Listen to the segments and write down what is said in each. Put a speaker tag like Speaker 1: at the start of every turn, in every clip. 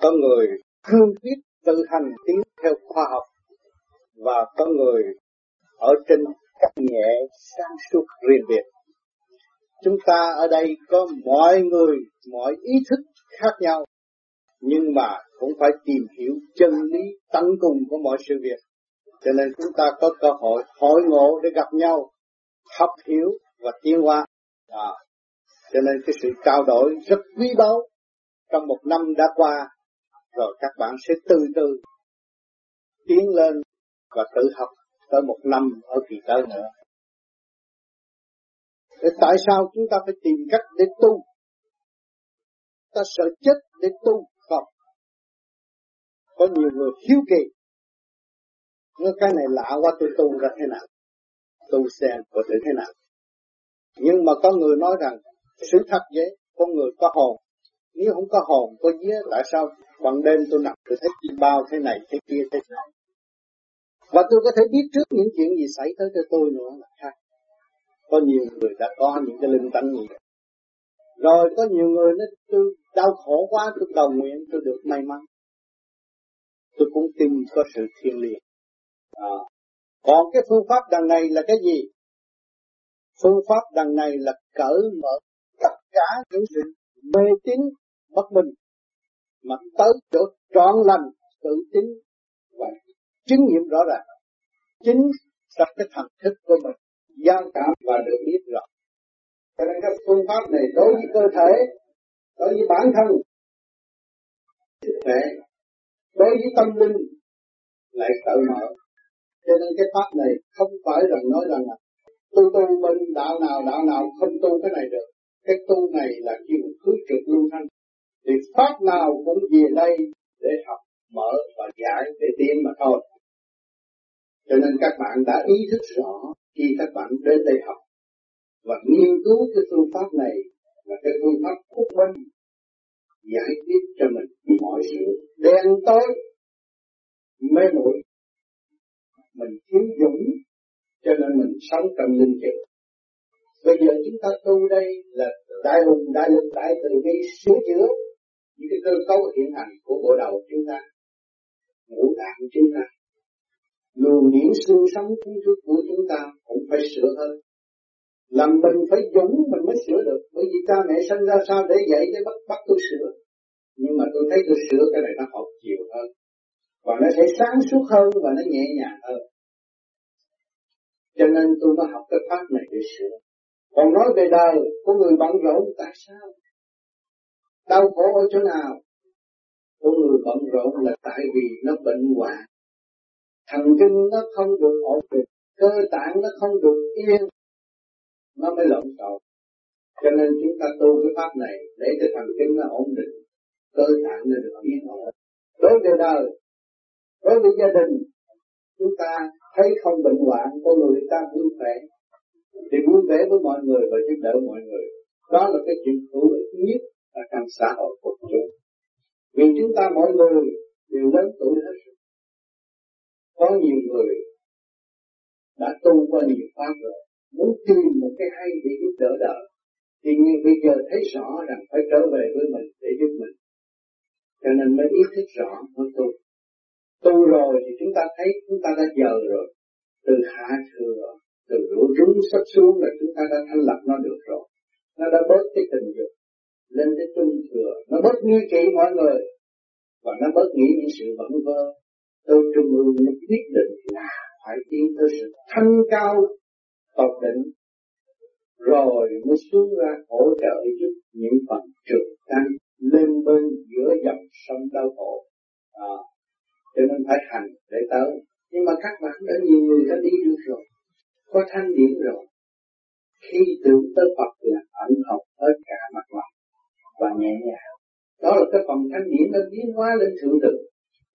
Speaker 1: có người thương quyết tự hành tiến theo khoa học và có người ở trên cách nhẹ sáng suốt riêng biệt. Chúng ta ở đây có mọi người mọi ý thức khác nhau nhưng mà cũng phải tìm hiểu chân lý tận cùng của mọi sự việc. Cho nên chúng ta có cơ hội hội ngộ để gặp nhau học hiểu và tiến hóa. À, cho nên cái sự trao đổi rất quý báu trong một năm đã qua rồi các bạn sẽ từ từ tiến lên và tự học tới một năm ở kỳ tới nữa. Thế tại sao chúng ta phải tìm cách để tu? Ta sợ chết để tu không? Có nhiều người hiếu kỳ. Nói cái này lạ quá tôi tu ra thế nào? Tu xem có thể thế nào? Nhưng mà có người nói rằng sự thật vậy, con người có hồn. Nếu không có hồn, có vía, tại sao ban đêm tôi nằm tôi thấy chim bao thế này, thế kia, thế nào Và tôi có thể biết trước những chuyện gì xảy tới cho tôi nữa là khác. Có nhiều người đã có những cái linh tánh gì. Rồi có nhiều người nói tôi đau khổ quá tôi cầu nguyện tôi được may mắn. Tôi cũng tin có sự thiên liêng. À. Còn cái phương pháp đằng này là cái gì? Phương pháp đằng này là cởi mở tất cả những sự mê tín bất minh, mà tới chỗ trọn lành, tự tính và chứng nghiệm rõ ràng. Chính trong cái thần thức của mình gian cảm và được biết rõ. Cho nên các phương pháp này đối với cơ thể, đối với bản thân thực thể đối với tâm linh lại tự mở. Cho nên cái pháp này không phải rằng nói rằng là tu tu bên đạo nào đạo nào không tu cái này được. Cái tu này là kêu khứ trực lưu thanh thì pháp nào cũng về đây để học, mở và giải để tiến mà thôi. Cho nên các bạn đã ý thức rõ khi các bạn đến đây học và nghiên cứu cái phương pháp này là cái phương pháp quốc minh giải quyết cho mình mọi sự. Đen tối, mê muội, mình thiếu dũng, cho nên mình sống trong linh trực bây giờ chúng ta tu đây là đại hùng đại lực đại từ bi sửa chữa những cái cơ cấu hiện hành của bộ đầu chúng ta, ngũ tạng chúng ta, luồng điển xương sống kiến thức của chúng ta cũng phải sửa hơn. Làm mình phải dũng mình mới sửa được. Bởi vì cha mẹ sinh ra sao để dạy để bắt bắt tôi sửa? Nhưng mà tôi thấy tôi sửa cái này nó học chiều hơn. Và nó sẽ sáng suốt hơn và nó nhẹ nhàng hơn. Cho nên tôi mới học cái pháp này để sửa. Còn nói về đời của người bận rộn, tại sao? Đau khổ ở chỗ nào? Của người bận rộn là tại vì nó bệnh hoạn. Thần kinh nó không được ổn định, cơ tạng nó không được yên, nó mới lộn xộn. Cho nên chúng ta tu cái pháp này, để cho thần kinh nó ổn định, cơ tạng nó được yên ổn. Đối với đời, đối với gia đình, chúng ta thấy không bệnh hoạn, con người ta vui vẻ. Thì vui vẻ với mọi người và giúp đỡ mọi người. Đó là cái chuyện hữu ích nhất ở trong xã hội của chúng vì chúng ta mỗi người đều lớn tuổi hết rồi có nhiều người đã tu qua nhiều pháp rồi, muốn tìm một cái hay để giúp đỡ đời tuy nhiên bây giờ thấy rõ rằng phải trở về với mình để giúp mình. Cho nên mới ý thức rõ mới tu tu rồi thì chúng ta thấy chúng ta đã giờ rồi. Từ hạ thừa, từ lũ rúng sắp xuống là chúng ta đã thanh lập nó được rồi. Nó đã bớt cái tình dục lên tới trung thừa. Nó bớt nghi kỵ mọi người. Và nó bớt nghĩ những sự vẩn vơ. Tôi trung ương nó quyết định là phải tiến tới sự thanh cao tột định rồi mới xuống ra hỗ trợ giúp những phần trực tăng lên bên giữa dòng sông đau khổ. À, cho nên phải hành để tới. Nhưng mà các bạn đã nhiều người đã đi được rồi. Có thanh điển rồi. Khi tưởng tới Phật là ẩn học hết cả mặt lòng và nhẹ nhàng. Đó là cái phần thanh điển nó biến hóa lên thượng thực.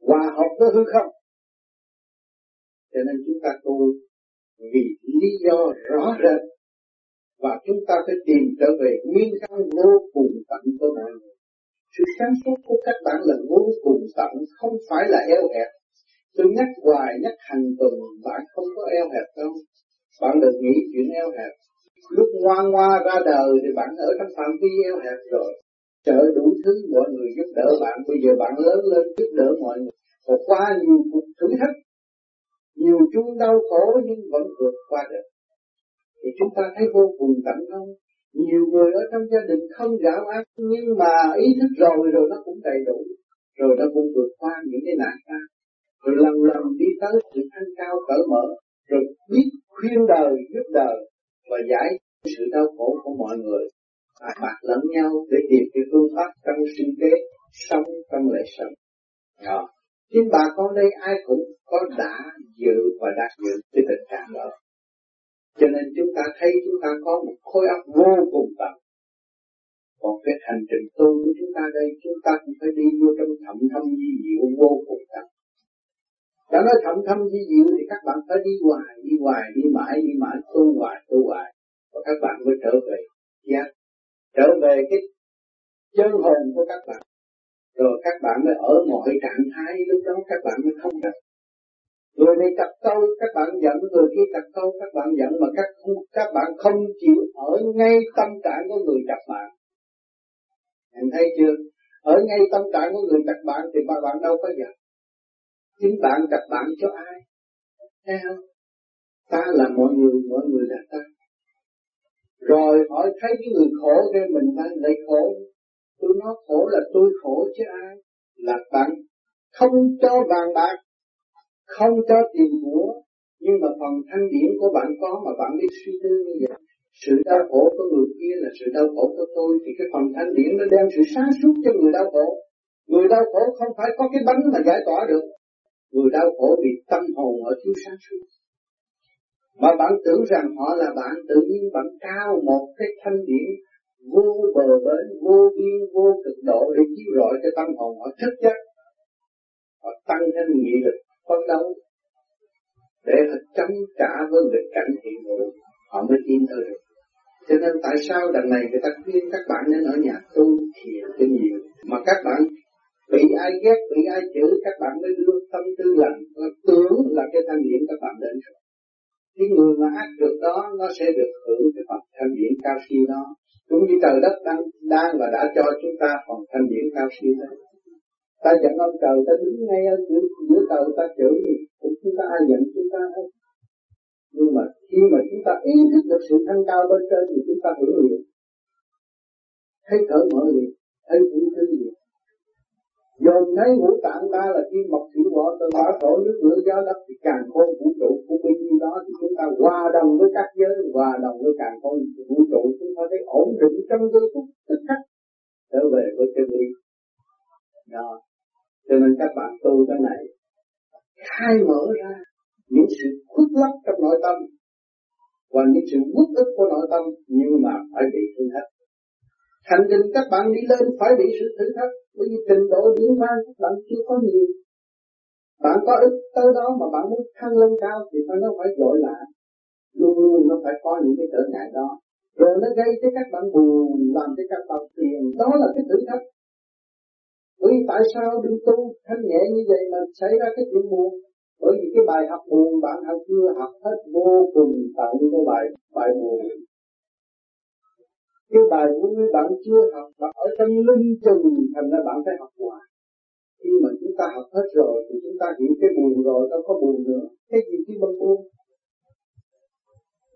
Speaker 1: Hòa hợp với hư không. Cho nên chúng ta tu vì lý do rõ rệt. Và chúng ta phải tìm trở về nguyên căn vô cùng tận của mọi người sự sáng suốt của các bạn là vô cùng tận, không phải là eo hẹp. Tôi nhắc hoài, nhắc hành tuần bạn không có eo hẹp đâu. Bạn đừng nghĩ chuyện eo hẹp. Lúc ngoan ngoa ra đời thì bạn ở trong phạm vi eo hẹp rồi trợ đủ thứ mọi người giúp đỡ bạn. Bây giờ bạn lớn lên giúp đỡ mọi người. Và qua nhiều cuộc thử thách, nhiều chung đau khổ nhưng vẫn vượt qua được. Thì chúng ta thấy vô cùng cảm thông. Nhiều người ở trong gia đình không giảm ác nhưng mà ý thức rồi rồi nó cũng đầy đủ. Rồi nó cũng vượt qua những cái nạn ta rồi lần lần đi tới sự thanh cao cởi mở, rồi biết khuyên đời, giúp đời và giải sự đau khổ của mọi người à, bạc lẫn nhau để tìm cái phương pháp trong sinh kế sống trong lệ sống. Đó. nhưng bà con đây ai cũng có đã dự và đạt dự cái tình trạng đó. Cho nên chúng ta thấy chúng ta có một khối óc vô cùng tận còn cái hành trình tu của chúng ta đây chúng ta cũng phải đi vô trong thậm thâm di diệu vô cùng tận đã nói thậm thâm di diệu thì các bạn phải đi hoài đi hoài đi mãi đi mãi tu hoài tu hoài. Và các bạn mới trở về giác trở về cái chân hồn của các bạn. Rồi các bạn mới ở mọi trạng thái, lúc đó các bạn mới không gặp. Người này chặt câu, các bạn giận, người kia chặt câu, các bạn giận, mà các các bạn không chịu ở ngay tâm trạng của người chặt bạn. Em thấy chưa? Ở ngay tâm trạng của người chặt bạn thì ba bạn đâu có giận. Chính bạn chặt bạn cho ai? Thấy không? Ta là mọi người mọi người là ta rồi họ thấy cái người khổ cái mình ta lại khổ. Tôi nói khổ là tôi khổ chứ ai? Là bạn. Không cho vàng bạc, không cho tiền của. Nhưng mà phần thanh điển của bạn có mà bạn biết suy tư như vậy. Sự đau khổ của người kia là sự đau khổ của tôi. Thì cái phần thanh điển nó đem sự sáng suốt cho người đau khổ. Người đau khổ không phải có cái bánh mà giải tỏa được. Người đau khổ vì tâm hồn ở thiếu sáng suốt mà bạn tưởng rằng họ là bạn, tự nhiên bạn cao một cái thanh điển vô bờ bến, vô biên, vô cực độ để chiếu rọi cho tâm hồn họ thức giấc. Họ tăng thêm nghị lực phấn đấu để họ chống trả với nghịch cảnh hiện hữu. Họ mới tin thôi. được. Cho nên tại sao đằng này người ta khuyên các bạn nên ở nhà tu thiền cho nhiều? Mà các bạn bị ai ghét, bị ai chửi, các bạn mới đưa tâm tư lành tưởng là cái thanh điển các bạn đến cái người mà ác được đó nó sẽ được hưởng cái phần thanh điển cao siêu đó. Cũng như trời đất đang đang và đã cho chúng ta phần thanh điển cao siêu đó. Ta giận ông trời ta đứng ngay ở giữa, giữa trời ta chửi gì cũng chúng ta ai giận chúng ta hết. Nhưng mà khi mà chúng ta ý thức được sự thanh cao bên trên thì chúng ta hưởng liền. Thấy cởi mở liền thấy vui thương liền dồn thấy ngũ tạng ta là kim mộc thủy hỏa từ hỏa thổ nước lửa gió đất thì càng khôn vũ trụ. Của bấy nhiêu đó thì chúng ta hòa đồng với các giới, hòa đồng với càng khôn vũ trụ, chúng ta thấy ổn định trong giây phút tức khắc trở về với chân lý. Đó. Cho nên các bạn tu cái này, khai mở ra những sự khuất lấp trong nội tâm. Và những sự uất ức của nội tâm, nhưng mà phải bị thương hết thành trình các bạn đi lên phải bị sự thử thách, bởi vì trình độ điển văn các bạn chưa có nhiều. Bạn có ít tới đó mà bạn muốn thăng lên cao thì phải nó phải dội lại. Luôn luôn nó phải có những cái trở ngại đó. Rồi nó gây cho các bạn buồn, làm cho các bạn phiền. Đó là cái thử thách. Bởi vì tại sao đừng tu thanh nhẹ như vậy mà xảy ra cái chuyện buồn? Bởi vì cái bài học buồn bạn học chưa học hết vô cùng tận cái bài bài buồn cái bài vui bạn chưa học bạn ở trong linh chừng thành ra bạn phải học hoài. Khi mà chúng ta học hết rồi thì chúng ta hiểu cái buồn rồi đâu có buồn nữa. Cái gì khi bằng buồn?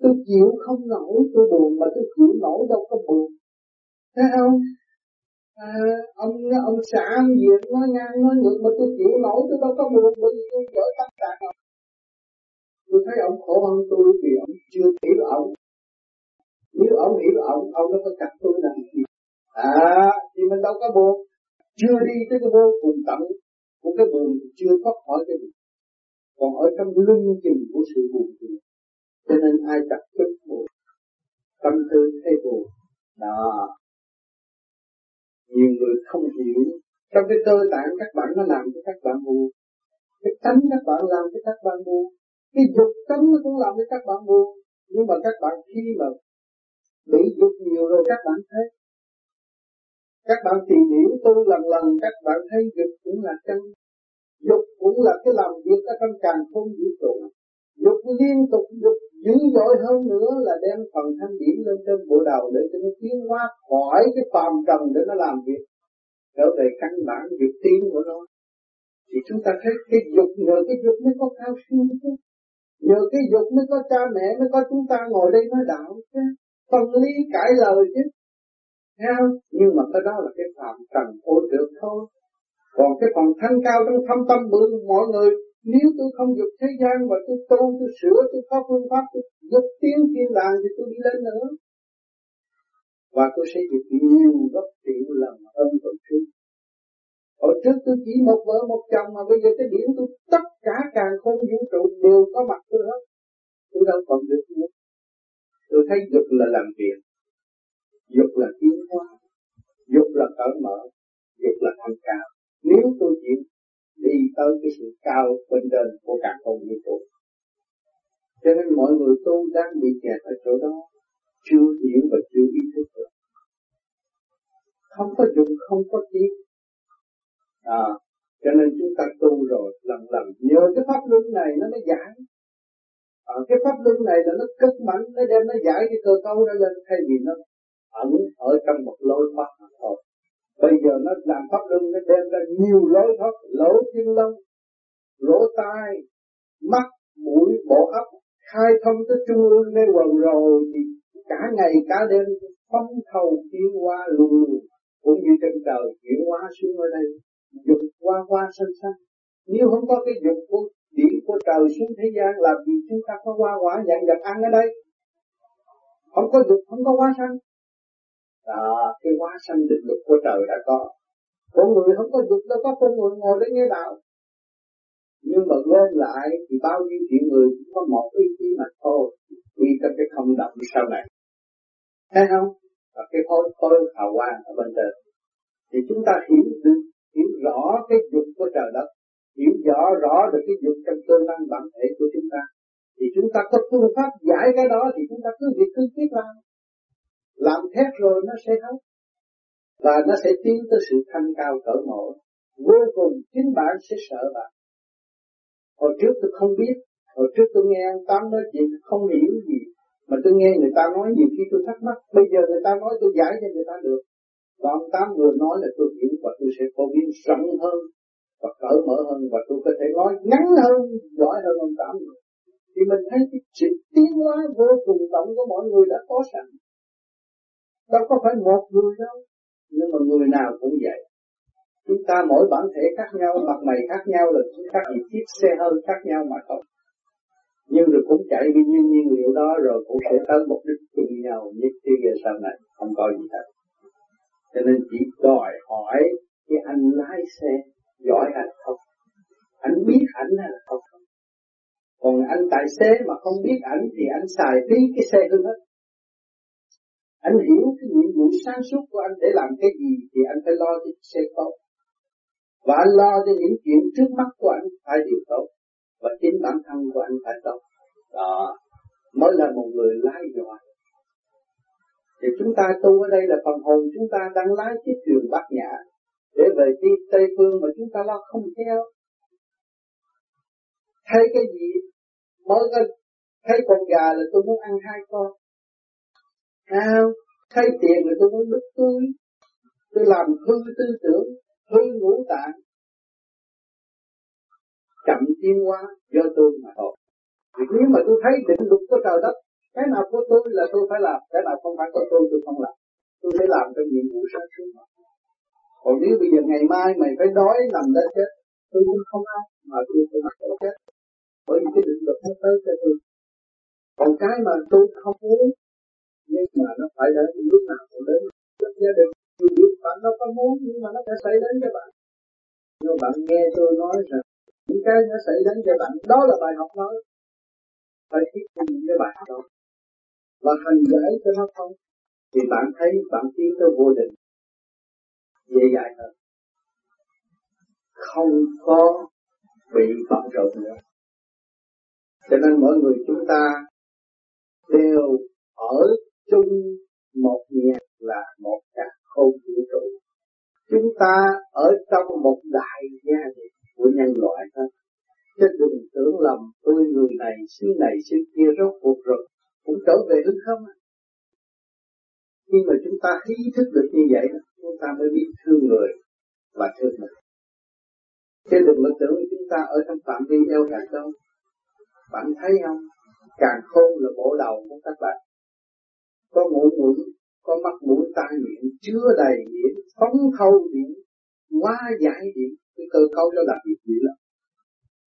Speaker 1: Tôi chịu không nổi tôi buồn mà tôi chịu nổi đâu có buồn. Thấy không? À, ông ông xã ông diệt nó ngang nó ngược mà tôi chịu nổi tôi đâu có buồn bởi vì tôi chở tâm trạng tôi thấy ông khổ hơn tôi vì ông chưa hiểu ông nếu ông hiểu ông ông nó có chặt tôi làm gì? À thì mình đâu có buồn. Chưa đi tới cái vô cùng tận của cái buồn chưa thoát khỏi cái buồn còn ở trong lưng chừng của sự buồn thì cho nên ai chặt tức buồn tâm tư hay buồn, đó. Nhiều người không hiểu. Trong cái cơ tạng các bạn nó làm cho các bạn buồn. Cái tánh các bạn làm cho các bạn buồn. Cái dục tánh nó cũng làm cho các bạn buồn. Nhưng mà các bạn khi mà bị dục nhiều rồi các bạn thấy các bạn tìm hiểu tu lần lần, các bạn thấy dục cũng là chân, dục cũng là cái làm việc ở trong càng không vũ trụ. Dục liên tục, dục dữ dội hơn nữa là đem phần thanh điển lên trên bộ đầu để cho nó tiến hóa khỏi cái phàm trần để nó làm việc. Trở về căn bản việc tiến của nó. Thì chúng ta thấy cái dục, nhờ cái dục mới có cao siêu chứ. Nhờ cái dục mới có cha mẹ, mới có chúng ta ngồi đây nói đạo chứ phân lý cãi lời chứ. Theo nhưng mà cái đó là cái phạm trần ô trượt thôi. Còn cái phần thanh cao trong thâm tâm bự mọi người, nếu tôi không dục thế gian mà tôi tu, tôi sửa, tôi có phương pháp, tôi dục tiến thiên đàng thì tôi đi lên nữa. Và tôi sẽ dục nhiều gấp triệu lần hơn hồi trước. Hồi trước tôi chỉ một vợ, một chồng, mà bây giờ cái điểm tôi tất cả càng không vũ trụ đều có mặt tôi hết. Tôi đâu còn được nữa tôi thấy dục là làm việc. Dục là tiến hóa. Dục là cởi mở. Dục là thanh cao. Nếu tôi chịu đi tới cái sự cao bên trên của cả không vũ trụ cho nên mọi người tu đang bị kẹt ở chỗ đó chưa hiểu và chưa ý thức được. Không có dục không có tiếng à, cho nên chúng ta tu rồi lần lần nhờ cái pháp luân này nó mới giải ở cái pháp luân này là nó cất mạnh nó đem, nó giải cái cơ cấu đó lên, thay vì nó ẩn ở trong một lối thoát thôi. Bây giờ nó làm pháp luân, nó đem ra nhiều lối thoát, lỗ chân lông, lỗ tai, mắt, mũi, bộ óc, khai thông tới trung ương nơi quần rồi thì cả ngày cả đêm phóng thầu tiến hóa luôn luôn, cũng như trên trời chuyển hóa xuống ở đây. Dục qua qua sanh sanh. Nếu không có cái dục của điểm của trời xuống thế gian là vì chúng ta có hoa quả dạng vật ăn ở đây. Không có dục, không có quá sanh. Đó, cái quá sanh định luật của trời đã có. Con người không có dục, đâu có con người ngồi để nghe đạo. Nhưng mà gom lại thì bao nhiêu triệu người cũng có một ý chí mà thôi, đi trong cái không động sau này. Thấy không? Và cái khối khối hào quang ở bên trên. Thì chúng ta hiểu được, hiểu rõ cái dục của trời đất hiểu rõ rõ được cái dục trong cơ năng bản thể của chúng ta. Thì chúng ta có phương pháp giải cái đó thì chúng ta cứ việc cứ tiếp làm làm thét rồi nó sẽ hết và nó sẽ tiến tới sự thanh cao cỡ mở vô cùng, chính bạn sẽ sợ bạn. Hồi trước tôi không biết, hồi trước tôi nghe anh tám nói chuyện không hiểu gì. Mà tôi nghe người ta nói nhiều khi tôi thắc mắc, bây giờ người ta nói tôi giải cho người ta được. Và ông tám vừa nói là tôi hiểu và tôi sẽ phổ biến rộng hơn và cởi mở hơn và tôi có thể nói ngắn hơn, giỏi hơn ông tám thì mình thấy cái sự tiến hóa vô cùng tổng của mọi người đã có sẵn. Đâu có phải một người đâu, nhưng mà người nào cũng vậy. Chúng ta mỗi bản thể khác nhau, mặt mày khác nhau là khác gì, chiếc xe hơi khác nhau mà thôi nhưng rồi cũng chạy đi như nhiên liệu đó, rồi cũng sẽ tới mục đích chung nhau nhất kia về sau này, không có gì hết cho nên chỉ đòi hỏi cái anh lái xe giỏi hay không. Anh biết ảnh hay là không. Còn anh tài xế mà không biết ảnh thì anh xài phí cái xe hơn hết. Anh hiểu cái nhiệm vụ sáng suốt của anh để làm cái gì thì anh phải lo cho xe tốt. Và anh lo cho những chuyện trước mắt của anh phải điều tốt. Và chính bản thân của anh phải tốt. Đó. Mới là một người lái giỏi. Thì chúng ta tu ở đây là phần hồn chúng ta đang lái chiếc thuyền bát nhã về đi Tây Phương mà chúng ta lo không theo. Thấy cái gì mới có thấy con gà là tôi muốn ăn hai con. à, Thấy tiền là tôi muốn đứt túi. Tôi làm hư tư tưởng, hư ngũ tạng. Chậm tiến hóa do tôi mà thôi. Vì nếu mà tôi thấy định luật của trời đất cái nào của tôi là tôi phải làm cái nào không phải của tôi tôi không làm tôi phải làm cái nhiệm vụ sáng suốt còn nếu bây giờ ngày mai mày phải đói nằm đó chết, tôi cũng không ăn, mà tôi phải mặc đó chết. Bởi vì cái định luật nó tới cho tôi. Còn cái mà tôi không muốn, nhưng mà nó phải đến lúc nào cũng đến. Lúc gia đình dù biết bạn nó có muốn, nhưng mà nó sẽ xảy đến cho bạn. Nhưng bạn nghe tôi nói rằng, những cái nó xảy đến cho bạn, đó là bài học nói phải tiếp thu những cái bài học đó. Và hành giải cho nó không, thì bạn thấy bạn tiến tới vô định dễ dàng hơn. Không có bị bận rộn nữa. Cho nên mỗi người chúng ta đều ở chung một nhà là một cả không vũ trụ. Chúng ta ở trong một đại gia đình của nhân loại thôi chứ đừng tưởng lầm, tôi người này, xứ này, xứ kia rốt cuộc rồi, cũng trở về hư không à? Khi mà chúng ta ý thức được như vậy, chúng ta mới biết thương người và thương mình. Thế đừng mà tưởng chúng ta ở trong phạm vi eo hẹp đâu bạn thấy không? Càng khôn là bộ đầu của các bạn. Có mũi mũi có mắt mũi tai miệng, chứa đầy điện phóng thâu điện quá giải điện cái cơ cấu đó đặc việc gì lắm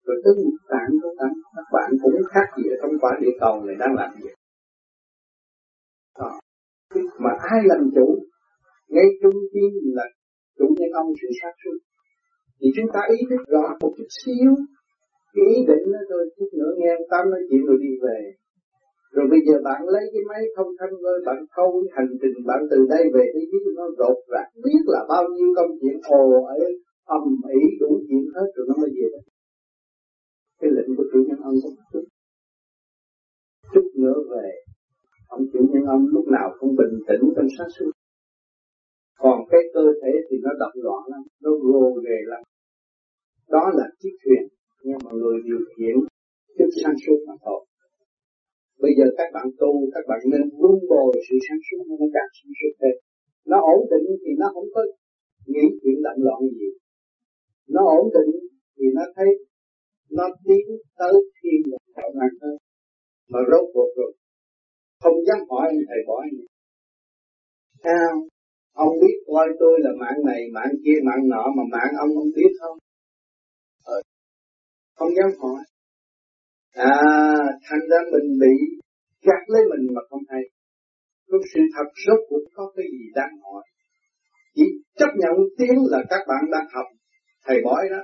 Speaker 1: rồi tới một tạng của các các bạn cũng khác gì ở trong quả địa cầu này đang làm gì mà ai làm chủ? Ngay trung tâm là chủ nhân ông sự sát suốt thì chúng ta ý thức rõ một chút xíu cái ý định nó thôi, chút nữa nghe tâm nói chuyện rồi đi về. Rồi bây giờ bạn lấy cái máy không thanh với bạn thâu hành trình bạn từ đây về thế giới nó rột rạc biết là bao nhiêu công chuyện ồ ấy âm ỉ đủ chuyện hết rồi nó mới về đây cái lệnh của chủ nhân ông cũng chút. Chút nữa về ông chủ nhân ông lúc nào cũng bình tĩnh trong sáng suốt còn cái cơ thể thì nó động loạn lắm, nó gồ ghề lắm. Đó là chiếc thuyền, nhưng mà người điều khiển chút sáng suốt mà thôi. Bây giờ các bạn tu, các bạn nên vun bồi sự sáng suốt nó càng sáng suốt thêm nó ổn định thì nó không có nghĩ chuyện động loạn gì. Nó ổn định thì nó thấy nó tiến tới thiên là khả năng hơn. Mà rốt cuộc rồi không dám hỏi anh thầy bỏ anh. Sao? Ông biết coi tôi là mạng này, mạng kia, mạng nọ mà mạng ông không biết không? Ờ, không dám hỏi. À thành ra mình bị gạt lấy mình mà không hay. Lúc sự thật rốt cuộc có cái gì đáng hỏi? Chỉ chấp nhận tiếng là các bạn đang học. Thầy bói đó.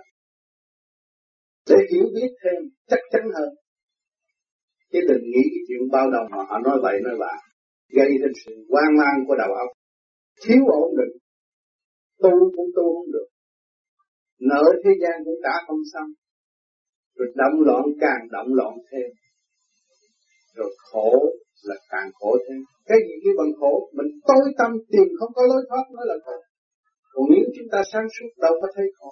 Speaker 1: Để hiểu biết thêm, chắc chắn hơn chứ đừng nghĩ cái chuyện bao đồng mà họ nói vậy, nói bạ gây nên sự hoang mang của đầu óc. Thiếu ổn định. Tu cũng tu không được. Nợ thế gian cũng trả không xong. Rồi động loạn càng động loạn thêm. Rồi khổ là càng khổ thêm. Cái gì cái bằng khổ? Mình tối tâm tìm, không có lối thoát, mới là khổ. Còn nếu chúng ta sáng suốt, đâu có thấy khổ.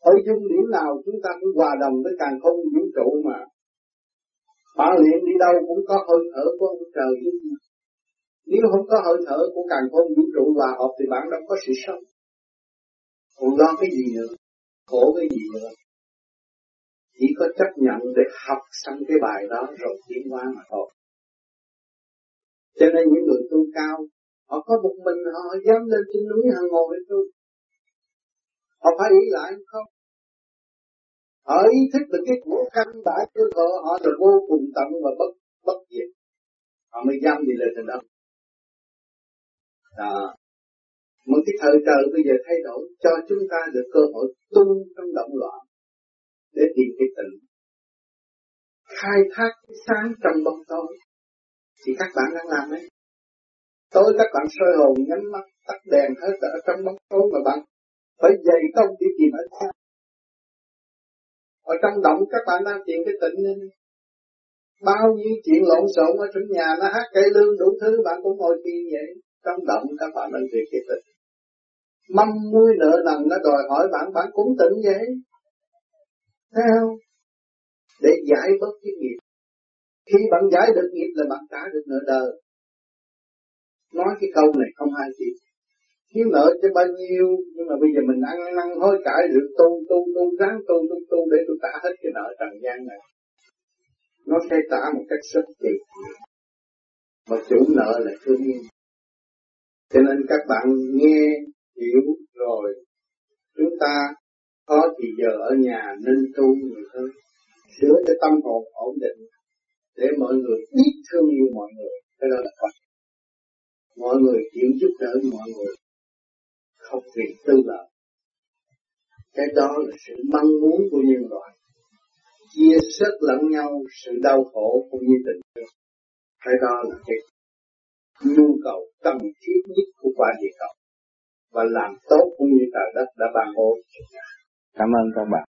Speaker 1: Ở dung điểm nào chúng ta cũng hòa đồng với càng không vũ trụ mà bạn luyện đi đâu cũng có hơi thở của ông trời giúp nếu không có hơi thở của càng không vũ trụ hòa hợp thì bạn đâu có sự sống. Còn lo cái gì nữa? Khổ cái gì nữa? Chỉ có chấp nhận để học xong cái bài đó rồi tiến hóa mà thôi. Cho nên những người tu cao, họ có một mình họ dám lên trên núi họ ngồi để tu họ phải ý lại không? Họ ý thức được cái của căn bản của họ họ là vô cùng tận và bất bất diệt. Họ mới dám đi lên trên đó. Đó. Một cái thời trời bây giờ thay đổi, cho chúng ta được cơ hội tu trong động loạn để tìm cái tịnh khai thác cái sáng trong bóng tối. Thì các bạn đang làm đấy. Tối các bạn soi hồn, nhắm mắt, tắt đèn, hết ở trong bóng tối mà bạn phải dày công đi tìm ở sáng ở trong động các bạn đang tìm cái tịnh nên bao nhiêu chuyện lộn xộn ở trong nhà nó hát cây lương đủ thứ, bạn cũng ngồi tìm vậy trong động các bạn đang tìm cái tịnh mâm muối nợ nần nó đòi hỏi bạn bạn cũng tỉnh vậy Thấy không? Để giải bớt cái nghiệp. Khi bạn giải được nghiệp là bạn trả được nợ đời. Nói cái câu này không hay chịu Thiếu nợ cho bao nhiêu, nhưng mà bây giờ mình ăn năn hối cải được tu tu tu ráng tu tu tu để tôi trả hết cái nợ trần gian này. Nó sẽ trả một cách rất kỳ. Mà chủ nợ là thương yêu. Cho nên các bạn nghe, hiểu rồi, chúng ta có thì giờ ở nhà nên tu nhiều hơn sửa cho tâm hồn ổn định để mọi người biết thương yêu mọi người cái đó là quan mọi người chịu giúp đỡ mọi người không vì tư lợi. Cái đó là sự mong muốn của nhân loại. Chia sớt lẫn nhau, sự đau khổ cũng như tình thương. Cái đó là cái nhu cầu cần thiết nhất của quả địa cầu. Và làm tốt cũng như trời đất đã ban bố cho Cảm ơn các bạn.